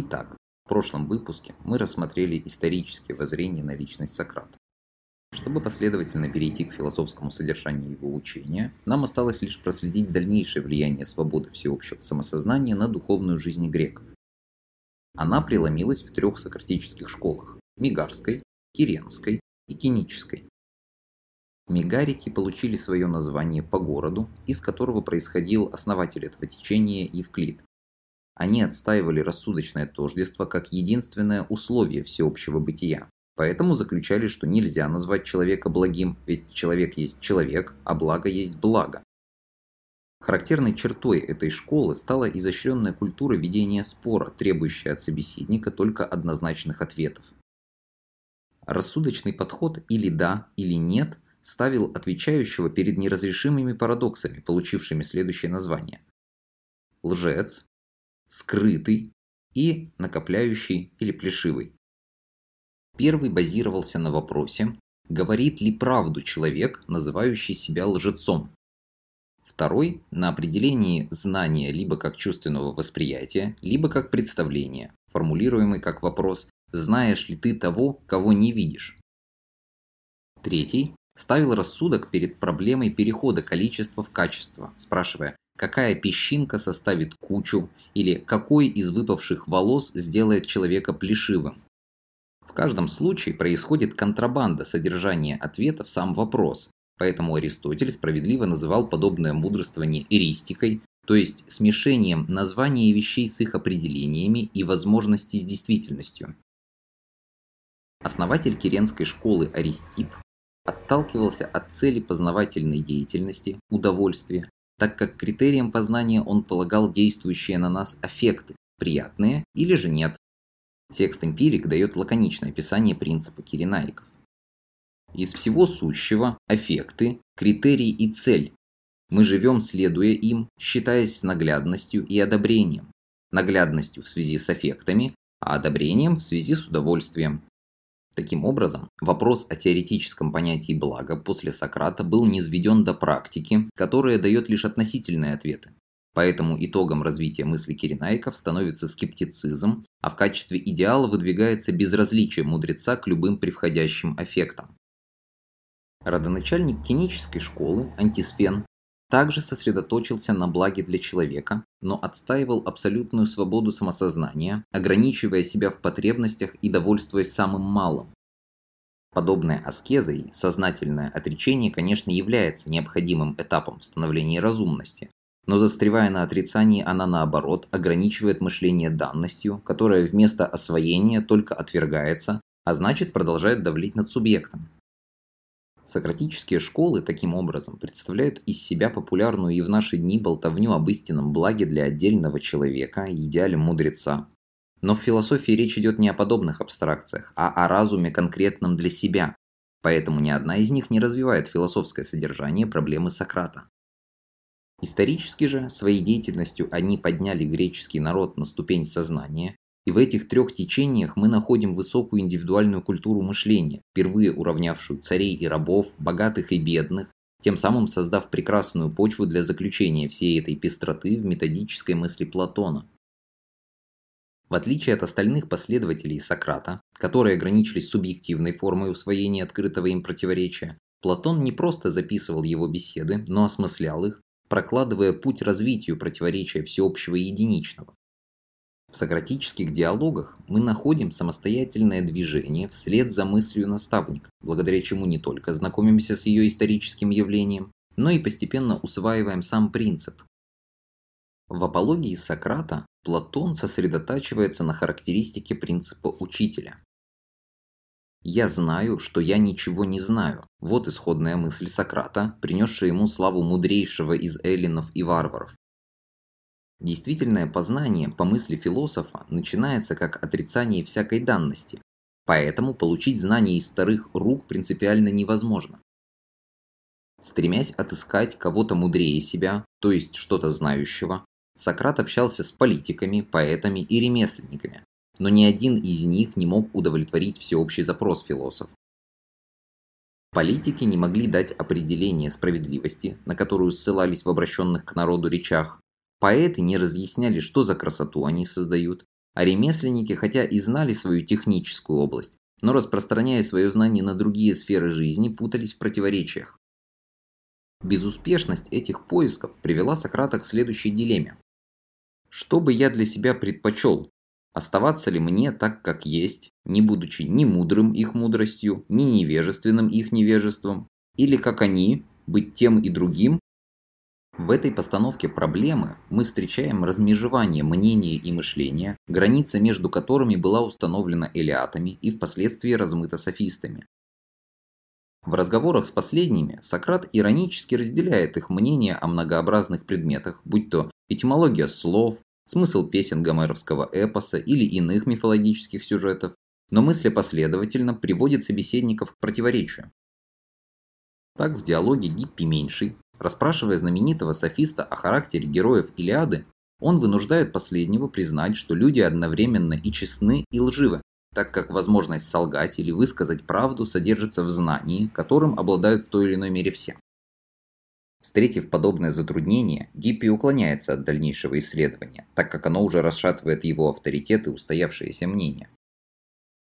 Итак, в прошлом выпуске мы рассмотрели исторические воззрения на личность Сократа. Чтобы последовательно перейти к философскому содержанию его учения, нам осталось лишь проследить дальнейшее влияние свободы всеобщего самосознания на духовную жизнь греков. Она преломилась в трех сократических школах – Мигарской, Киренской и Кинической. Мегарики получили свое название по городу, из которого происходил основатель этого течения Евклид. Они отстаивали рассудочное тождество как единственное условие всеобщего бытия, поэтому заключали, что нельзя назвать человека благим, ведь человек есть человек, а благо есть благо. Характерной чертой этой школы стала изощренная культура ведения спора, требующая от собеседника только однозначных ответов. Рассудочный подход или да, или нет – ставил отвечающего перед неразрешимыми парадоксами, получившими следующее название. Лжец, скрытый и накопляющий или плешивый. Первый базировался на вопросе, говорит ли правду человек, называющий себя лжецом. Второй – на определении знания либо как чувственного восприятия, либо как представления, формулируемый как вопрос «Знаешь ли ты того, кого не видишь?». Третий ставил рассудок перед проблемой перехода количества в качество, спрашивая, какая песчинка составит кучу или какой из выпавших волос сделает человека плешивым. В каждом случае происходит контрабанда содержания ответа в сам вопрос, поэтому Аристотель справедливо называл подобное мудрствование эристикой, то есть смешением названия вещей с их определениями и возможностей с действительностью. Основатель Киренской школы Аристип отталкивался от цели познавательной деятельности, удовольствия, так как критерием познания он полагал действующие на нас аффекты, приятные или же нет. Текст «Эмпирик» дает лаконичное описание принципа киренаиков. Из всего сущего – аффекты, критерий и цель. Мы живем, следуя им, считаясь наглядностью и одобрением. Наглядностью в связи с аффектами, а одобрением в связи с удовольствием. Таким образом, вопрос о теоретическом понятии блага после Сократа был низведен до практики, которая дает лишь относительные ответы. Поэтому итогом развития мысли Киренаиков становится скептицизм, а в качестве идеала выдвигается безразличие мудреца к любым превходящим аффектам. Родоначальник кинической школы, Антисфен, также сосредоточился на благе для человека, но отстаивал абсолютную свободу самосознания, ограничивая себя в потребностях и довольствуясь самым малым. Подобная аскеза и сознательное отречение, конечно, является необходимым этапом в становлении разумности, но застревая на отрицании, она наоборот ограничивает мышление данностью, которая вместо освоения только отвергается, а значит продолжает давлить над субъектом. Сократические школы, таким образом, представляют из себя популярную и в наши дни болтовню об истинном благе для отдельного человека и идеале мудреца. Но в философии речь идет не о подобных абстракциях, а о разуме конкретном для себя, поэтому ни одна из них не развивает философское содержание проблемы Сократа. Исторически же, своей деятельностью они подняли греческий народ на ступень сознания и в этих трех течениях мы находим высокую индивидуальную культуру мышления, впервые уравнявшую царей и рабов, богатых и бедных, тем самым создав прекрасную почву для заключения всей этой пестроты в методической мысли Платона. В отличие от остальных последователей Сократа, которые ограничились субъективной формой усвоения открытого им противоречия, Платон не просто записывал его беседы, но осмыслял их, прокладывая путь развитию противоречия всеобщего и единичного. В сократических диалогах мы находим самостоятельное движение вслед за мыслью наставника, благодаря чему не только знакомимся с ее историческим явлением, но и постепенно усваиваем сам принцип. В апологии Сократа Платон сосредотачивается на характеристике принципа учителя. «Я знаю, что я ничего не знаю» – вот исходная мысль Сократа, принесшая ему славу мудрейшего из эллинов и варваров. Действительное познание, по мысли философа, начинается как отрицание всякой данности, поэтому получить знания из вторых рук принципиально невозможно. Стремясь отыскать кого-то мудрее себя, то есть что-то знающего, Сократ общался с политиками, поэтами и ремесленниками, но ни один из них не мог удовлетворить всеобщий запрос философ. Политики не могли дать определение справедливости, на которую ссылались в обращенных к народу речах, Поэты не разъясняли, что за красоту они создают, а ремесленники, хотя и знали свою техническую область, но распространяя свое знание на другие сферы жизни, путались в противоречиях. Безуспешность этих поисков привела Сократа к следующей дилемме. Что бы я для себя предпочел? Оставаться ли мне так, как есть, не будучи ни мудрым их мудростью, ни невежественным их невежеством, или как они, быть тем и другим, в этой постановке проблемы мы встречаем размежевание мнения и мышления, граница между которыми была установлена элиатами и впоследствии размыта софистами. В разговорах с последними Сократ иронически разделяет их мнение о многообразных предметах, будь то этимология слов, смысл песен гомеровского эпоса или иных мифологических сюжетов, но мысли последовательно приводит собеседников к противоречию. Так в диалоге Гиппи Меньший Расспрашивая знаменитого софиста о характере героев Илиады, он вынуждает последнего признать, что люди одновременно и честны, и лживы, так как возможность солгать или высказать правду содержится в знании, которым обладают в той или иной мере все. Встретив подобное затруднение, Гиппи уклоняется от дальнейшего исследования, так как оно уже расшатывает его авторитет и устоявшееся мнение.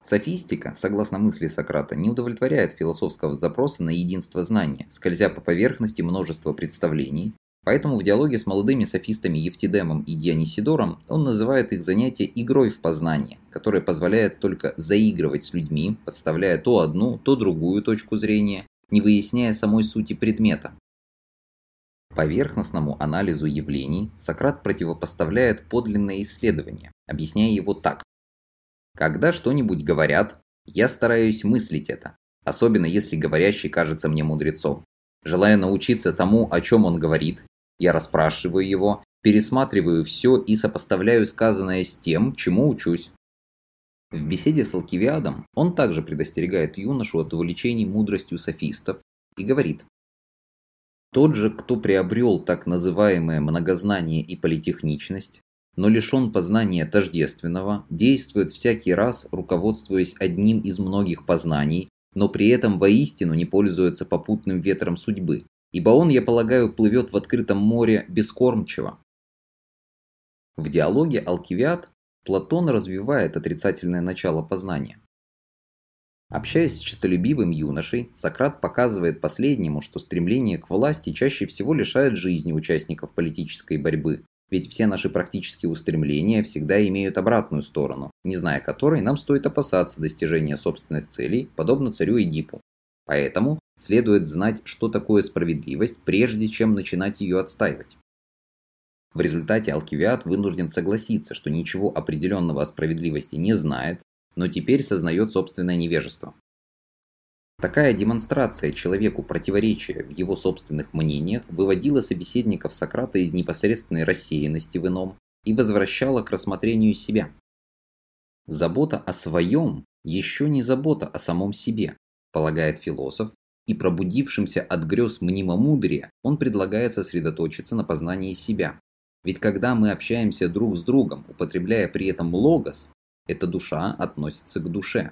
Софистика, согласно мысли Сократа, не удовлетворяет философского запроса на единство знания, скользя по поверхности множества представлений, поэтому в диалоге с молодыми софистами Евтидемом и Дионисидором он называет их занятие игрой в познание, которое позволяет только заигрывать с людьми, подставляя то одну, то другую точку зрения, не выясняя самой сути предмета. Поверхностному анализу явлений Сократ противопоставляет подлинное исследование, объясняя его так. Когда что-нибудь говорят, я стараюсь мыслить это, особенно если говорящий кажется мне мудрецом. Желая научиться тому, о чем он говорит, я расспрашиваю его, пересматриваю все и сопоставляю сказанное с тем, чему учусь. В беседе с Алкивиадом он также предостерегает юношу от увлечений мудростью софистов и говорит «Тот же, кто приобрел так называемое многознание и политехничность, но лишен познания тождественного, действует всякий раз, руководствуясь одним из многих познаний, но при этом воистину не пользуется попутным ветром судьбы, ибо он, я полагаю, плывет в открытом море бескормчиво. В диалоге «Алкивиад» Платон развивает отрицательное начало познания. Общаясь с честолюбивым юношей, Сократ показывает последнему, что стремление к власти чаще всего лишает жизни участников политической борьбы, ведь все наши практические устремления всегда имеют обратную сторону, не зная которой нам стоит опасаться достижения собственных целей, подобно царю Эдипу. Поэтому следует знать, что такое справедливость, прежде чем начинать ее отстаивать. В результате Алкивиад вынужден согласиться, что ничего определенного о справедливости не знает, но теперь сознает собственное невежество. Такая демонстрация человеку противоречия в его собственных мнениях выводила собеседников Сократа из непосредственной рассеянности в ином и возвращала к рассмотрению себя. Забота о своем еще не забота о самом себе, полагает философ, и пробудившимся от грез мнимомудрия он предлагает сосредоточиться на познании себя. Ведь когда мы общаемся друг с другом, употребляя при этом логос, эта душа относится к душе.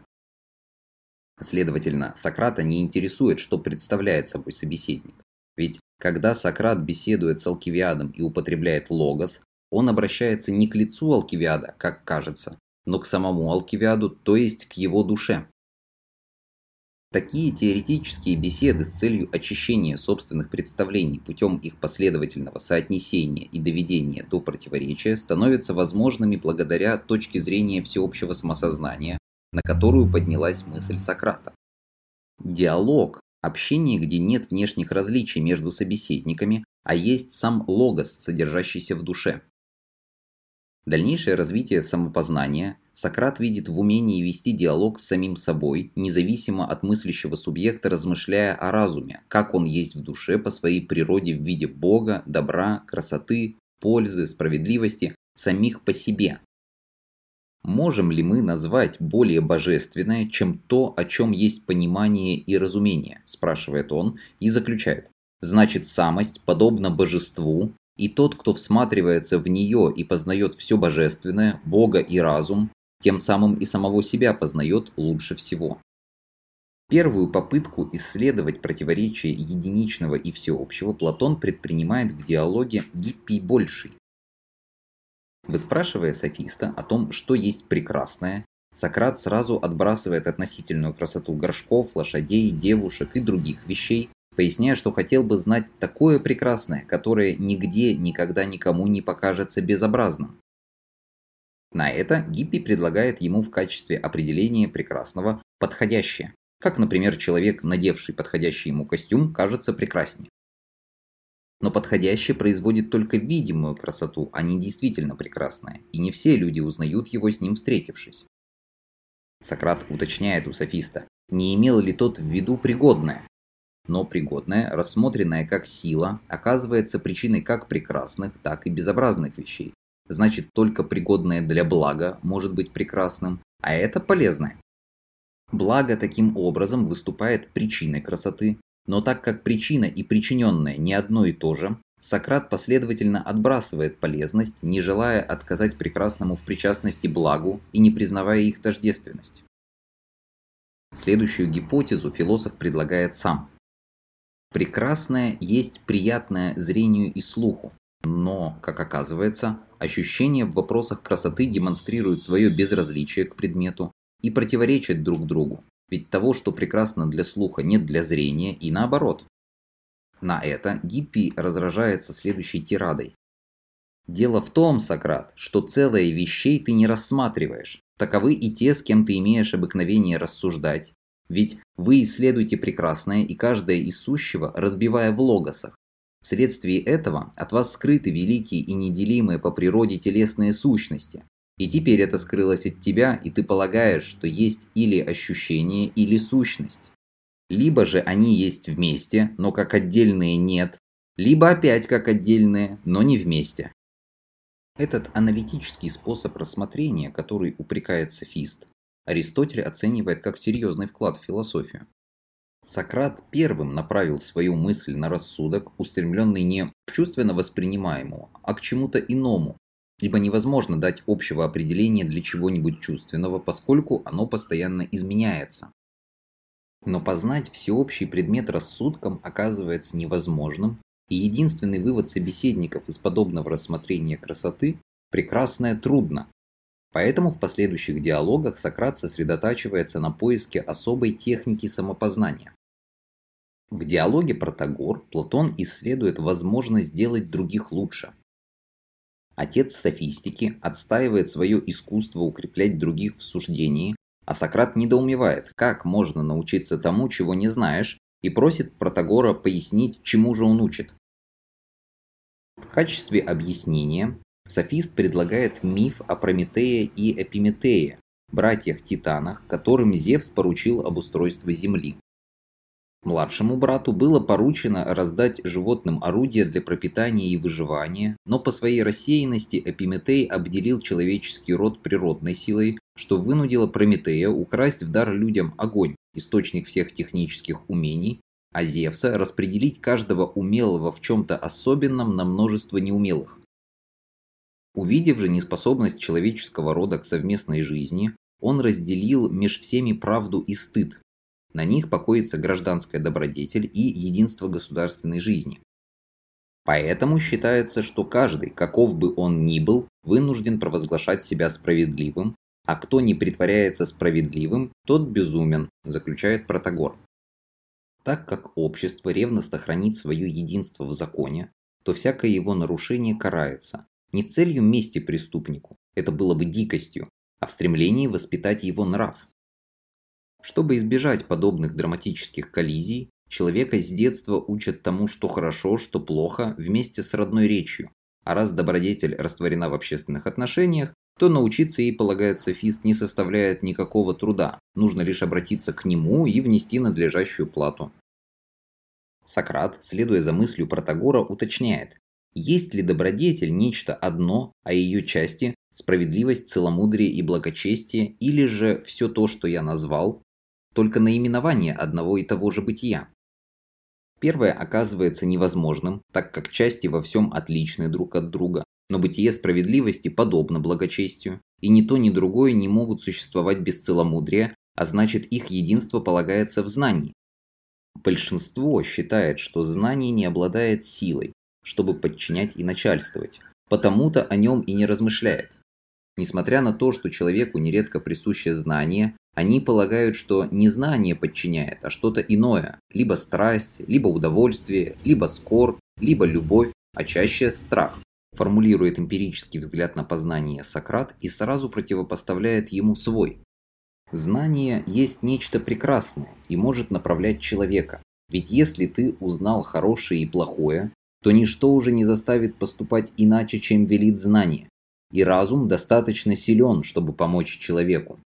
Следовательно, Сократа не интересует, что представляет собой собеседник. Ведь когда Сократ беседует с Алкивиадом и употребляет логос, он обращается не к лицу Алкивиада, как кажется, но к самому Алкивиаду, то есть к его душе. Такие теоретические беседы с целью очищения собственных представлений путем их последовательного соотнесения и доведения до противоречия становятся возможными благодаря точке зрения всеобщего самосознания, на которую поднялась мысль Сократа. Диалог – общение, где нет внешних различий между собеседниками, а есть сам логос, содержащийся в душе. Дальнейшее развитие самопознания Сократ видит в умении вести диалог с самим собой, независимо от мыслящего субъекта, размышляя о разуме, как он есть в душе по своей природе в виде Бога, добра, красоты, пользы, справедливости, самих по себе, Можем ли мы назвать более божественное, чем то, о чем есть понимание и разумение, спрашивает он и заключает. Значит, самость подобна божеству, и тот, кто всматривается в нее и познает все божественное, Бога и разум, тем самым и самого себя познает лучше всего. Первую попытку исследовать противоречие единичного и всеобщего Платон предпринимает в диалоге Гиппий Больший, Выспрашивая софиста о том, что есть прекрасное, Сократ сразу отбрасывает относительную красоту горшков, лошадей, девушек и других вещей, поясняя, что хотел бы знать такое прекрасное, которое нигде никогда никому не покажется безобразным. На это Гиппи предлагает ему в качестве определения прекрасного подходящее, как, например, человек, надевший подходящий ему костюм, кажется прекраснее. Но подходящее производит только видимую красоту, а не действительно прекрасное, и не все люди узнают его с ним встретившись. Сократ уточняет у софиста, не имел ли тот в виду пригодное. Но пригодное, рассмотренное как сила, оказывается причиной как прекрасных, так и безобразных вещей. Значит, только пригодное для блага может быть прекрасным, а это полезное. Благо таким образом выступает причиной красоты, но так как причина и причиненное не одно и то же, Сократ последовательно отбрасывает полезность, не желая отказать прекрасному в причастности благу и не признавая их тождественность. Следующую гипотезу философ предлагает сам. Прекрасное есть приятное зрению и слуху, но, как оказывается, ощущения в вопросах красоты демонстрируют свое безразличие к предмету и противоречат друг другу, ведь того, что прекрасно для слуха, нет для зрения и наоборот. На это Гиппи разражается следующей тирадой. Дело в том, Сократ, что целое вещей ты не рассматриваешь. Таковы и те, с кем ты имеешь обыкновение рассуждать. Ведь вы исследуете прекрасное и каждое из сущего, разбивая в логосах. Вследствие этого от вас скрыты великие и неделимые по природе телесные сущности. И теперь это скрылось от тебя, и ты полагаешь, что есть или ощущение, или сущность. Либо же они есть вместе, но как отдельные нет, либо опять как отдельные, но не вместе. Этот аналитический способ рассмотрения, который упрекает софист, Аристотель оценивает как серьезный вклад в философию. Сократ первым направил свою мысль на рассудок, устремленный не к чувственно воспринимаемому, а к чему-то иному, ибо невозможно дать общего определения для чего-нибудь чувственного, поскольку оно постоянно изменяется. Но познать всеобщий предмет рассудком оказывается невозможным, и единственный вывод собеседников из подобного рассмотрения красоты – прекрасное трудно. Поэтому в последующих диалогах Сократ сосредотачивается на поиске особой техники самопознания. В диалоге Протагор Платон исследует возможность сделать других лучше. Отец софистики отстаивает свое искусство укреплять других в суждении, а Сократ недоумевает, как можно научиться тому, чего не знаешь, и просит Протагора пояснить, чему же он учит. В качестве объяснения софист предлагает миф о Прометее и Эпиметее, братьях-титанах, которым Зевс поручил обустройство Земли. Младшему брату было поручено раздать животным орудия для пропитания и выживания, но по своей рассеянности Эпиметей обделил человеческий род природной силой, что вынудило Прометея украсть в дар людям огонь, источник всех технических умений, а Зевса распределить каждого умелого в чем-то особенном на множество неумелых. Увидев же неспособность человеческого рода к совместной жизни, он разделил меж всеми правду и стыд, на них покоится гражданская добродетель и единство государственной жизни. Поэтому считается, что каждый, каков бы он ни был, вынужден провозглашать себя справедливым, а кто не притворяется справедливым, тот безумен, заключает Протагор. Так как общество ревностно хранит свое единство в законе, то всякое его нарушение карается не целью мести преступнику, это было бы дикостью, а в стремлении воспитать его нрав. Чтобы избежать подобных драматических коллизий, человека с детства учат тому, что хорошо, что плохо, вместе с родной речью. А раз добродетель растворена в общественных отношениях, то научиться ей, полагает софист, не составляет никакого труда, нужно лишь обратиться к нему и внести надлежащую плату. Сократ, следуя за мыслью Протагора, уточняет, есть ли добродетель нечто одно, а ее части – справедливость, целомудрие и благочестие, или же все то, что я назвал, только наименование одного и того же бытия. Первое оказывается невозможным, так как части во всем отличны друг от друга, но бытие справедливости подобно благочестию, и ни то, ни другое не могут существовать без целомудрия, а значит их единство полагается в знании. Большинство считает, что знание не обладает силой, чтобы подчинять и начальствовать, потому-то о нем и не размышляет. Несмотря на то, что человеку нередко присуще знание, они полагают, что не знание подчиняет, а что-то иное, либо страсть, либо удовольствие, либо скорбь, либо любовь, а чаще страх. Формулирует эмпирический взгляд на познание Сократ и сразу противопоставляет ему свой. Знание есть нечто прекрасное и может направлять человека. Ведь если ты узнал хорошее и плохое, то ничто уже не заставит поступать иначе, чем велит знание. И разум достаточно силен, чтобы помочь человеку.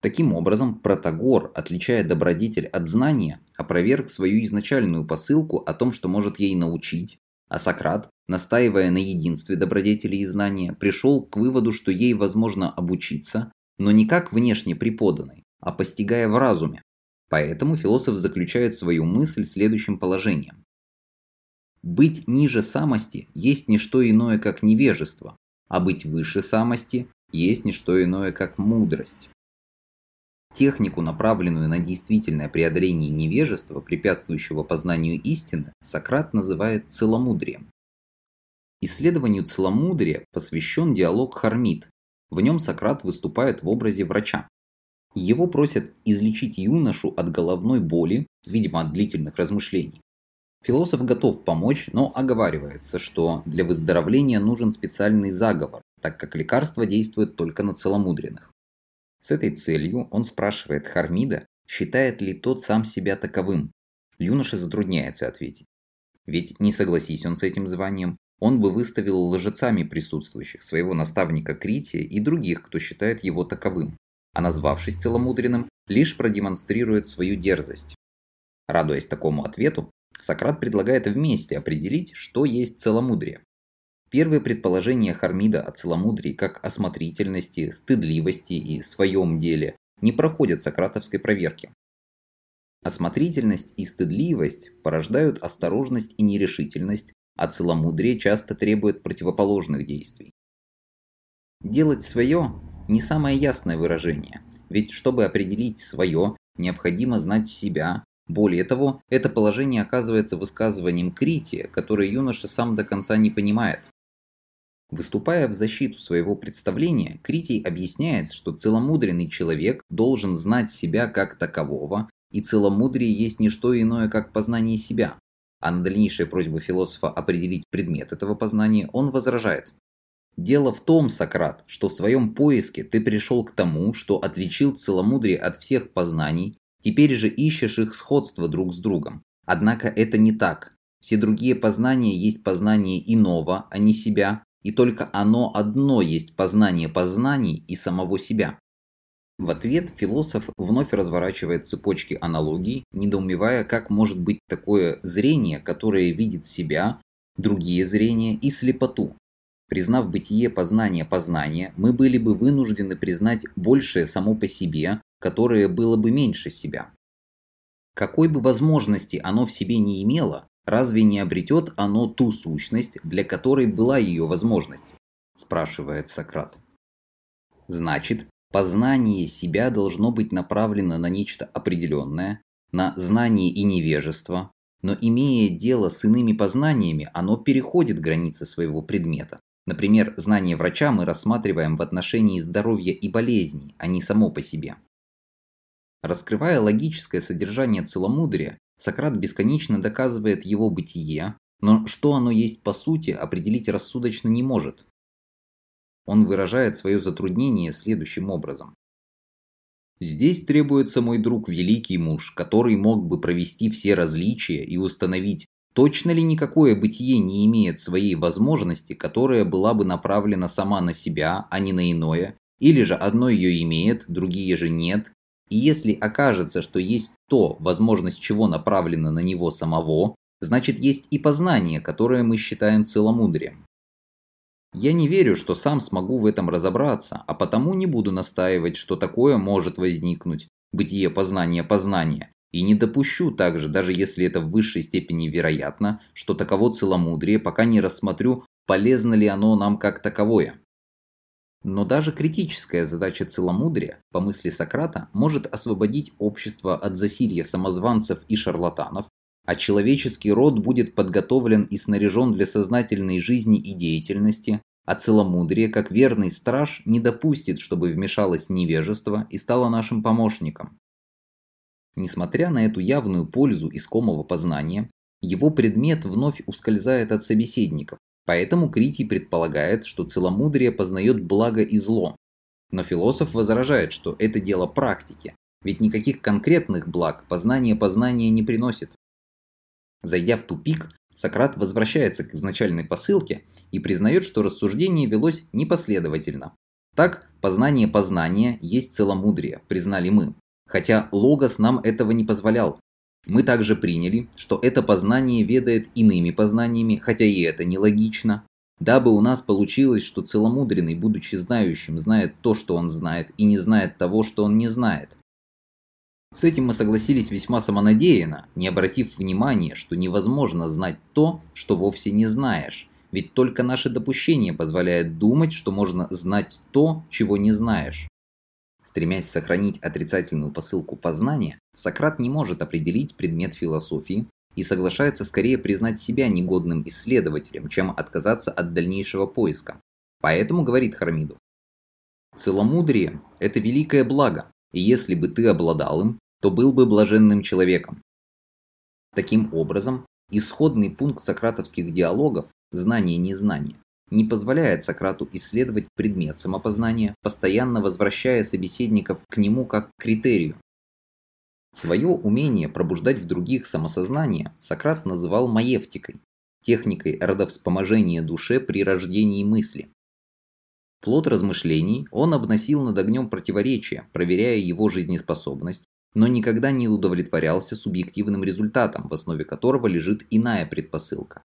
Таким образом, Протагор, отличая добродетель от знания, опроверг свою изначальную посылку о том, что может ей научить, а Сократ, настаивая на единстве добродетели и знания, пришел к выводу, что ей возможно обучиться, но не как внешне преподанной, а постигая в разуме. Поэтому философ заключает свою мысль следующим положением. Быть ниже самости есть не что иное, как невежество, а быть выше самости есть не что иное, как мудрость. Технику, направленную на действительное преодоление невежества, препятствующего познанию истины, Сократ называет целомудрием. Исследованию целомудрия посвящен диалог Хармит. В нем Сократ выступает в образе врача. Его просят излечить юношу от головной боли, видимо от длительных размышлений. Философ готов помочь, но оговаривается, что для выздоровления нужен специальный заговор, так как лекарство действует только на целомудренных. С этой целью он спрашивает Хармида, считает ли тот сам себя таковым. Юноша затрудняется ответить. Ведь не согласись он с этим званием, он бы выставил лжецами присутствующих, своего наставника Крития и других, кто считает его таковым, а назвавшись целомудренным, лишь продемонстрирует свою дерзость. Радуясь такому ответу, Сократ предлагает вместе определить, что есть целомудрие. Первые предположения Хармида о целомудрии как осмотрительности, стыдливости и своем деле не проходят сократовской проверки. Осмотрительность и стыдливость порождают осторожность и нерешительность, а целомудрие часто требует противоположных действий. Делать свое – не самое ясное выражение, ведь чтобы определить свое, необходимо знать себя, более того, это положение оказывается высказыванием Крития, которое юноша сам до конца не понимает. Выступая в защиту своего представления, Критий объясняет, что целомудренный человек должен знать себя как такового, и целомудрие есть не что иное, как познание себя. А на дальнейшие просьбы философа определить предмет этого познания он возражает. Дело в том, Сократ, что в своем поиске ты пришел к тому, что отличил целомудрие от всех познаний Теперь же ищешь их сходство друг с другом. Однако это не так. Все другие познания есть познание иного, а не себя, и только оно одно есть познание познаний и самого себя. В ответ философ вновь разворачивает цепочки аналогий, недоумевая, как может быть такое зрение, которое видит себя, другие зрения и слепоту. Признав бытие познания познания, мы были бы вынуждены признать большее само по себе, которое было бы меньше себя. Какой бы возможности оно в себе не имело, разве не обретет оно ту сущность, для которой была ее возможность? спрашивает Сократ. Значит, познание себя должно быть направлено на нечто определенное, на знание и невежество, но имея дело с иными познаниями, оно переходит границы своего предмета. Например, знание врача мы рассматриваем в отношении здоровья и болезней, а не само по себе. Раскрывая логическое содержание целомудрия, Сократ бесконечно доказывает его бытие, но что оно есть по сути, определить рассудочно не может. Он выражает свое затруднение следующим образом. Здесь требуется мой друг великий муж, который мог бы провести все различия и установить, точно ли никакое бытие не имеет своей возможности, которая была бы направлена сама на себя, а не на иное, или же одно ее имеет, другие же нет, и если окажется, что есть то, возможность чего направлена на него самого, значит есть и познание, которое мы считаем целомудрием. Я не верю, что сам смогу в этом разобраться, а потому не буду настаивать, что такое может возникнуть, бытие познания познания, и не допущу также, даже если это в высшей степени вероятно, что таково целомудрие, пока не рассмотрю, полезно ли оно нам как таковое. Но даже критическая задача целомудрия, по мысли Сократа, может освободить общество от засилья самозванцев и шарлатанов, а человеческий род будет подготовлен и снаряжен для сознательной жизни и деятельности, а целомудрие, как верный страж, не допустит, чтобы вмешалось невежество и стало нашим помощником. Несмотря на эту явную пользу искомого познания, его предмет вновь ускользает от собеседников, поэтому Критий предполагает, что целомудрие познает благо и зло. Но философ возражает, что это дело практики, ведь никаких конкретных благ познание познания не приносит. Зайдя в тупик, Сократ возвращается к изначальной посылке и признает, что рассуждение велось непоследовательно. Так, познание познания есть целомудрие, признали мы, хотя Логос нам этого не позволял. Мы также приняли, что это познание ведает иными познаниями, хотя и это нелогично, дабы у нас получилось, что целомудренный, будучи знающим, знает то, что он знает, и не знает того, что он не знает. С этим мы согласились весьма самонадеянно, не обратив внимания, что невозможно знать то, что вовсе не знаешь, ведь только наше допущение позволяет думать, что можно знать то, чего не знаешь. Стремясь сохранить отрицательную посылку познания, Сократ не может определить предмет философии и соглашается скорее признать себя негодным исследователем, чем отказаться от дальнейшего поиска. Поэтому говорит Хармиду, «Целомудрие – это великое благо, и если бы ты обладал им, то был бы блаженным человеком. Таким образом, исходный пункт сократовских диалогов «знание-незнание» не позволяет Сократу исследовать предмет самопознания, постоянно возвращая собеседников к нему как к критерию. Свое умение пробуждать в других самосознание Сократ называл маевтикой, техникой родовспоможения душе при рождении мысли. Плод размышлений он обносил над огнем противоречия, проверяя его жизнеспособность, но никогда не удовлетворялся субъективным результатом, в основе которого лежит иная предпосылка.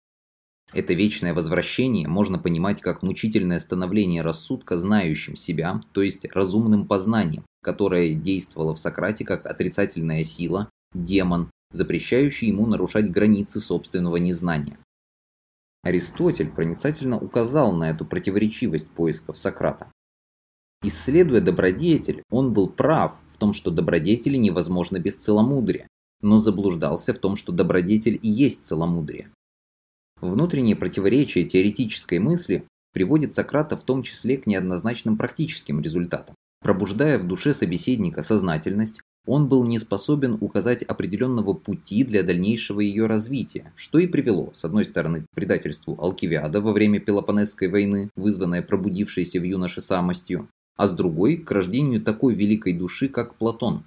Это вечное возвращение можно понимать как мучительное становление рассудка знающим себя, то есть разумным познанием, которое действовало в Сократе как отрицательная сила, демон, запрещающий ему нарушать границы собственного незнания. Аристотель проницательно указал на эту противоречивость поисков Сократа. Исследуя добродетель, он был прав в том, что добродетели невозможно без целомудрия, но заблуждался в том, что добродетель и есть целомудрие. Внутреннее противоречие теоретической мысли приводит Сократа в том числе к неоднозначным практическим результатам. Пробуждая в душе собеседника сознательность, он был не способен указать определенного пути для дальнейшего ее развития, что и привело, с одной стороны, к предательству Алкивиада во время Пелопонесской войны, вызванное пробудившейся в юноше самостью, а с другой – к рождению такой великой души, как Платон.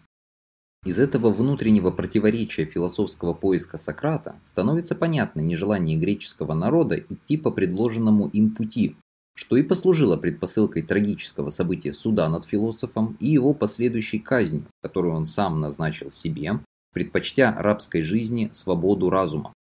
Из этого внутреннего противоречия философского поиска Сократа становится понятно нежелание греческого народа идти по предложенному им пути, что и послужило предпосылкой трагического события суда над философом и его последующей казни, которую он сам назначил себе, предпочтя рабской жизни свободу разума.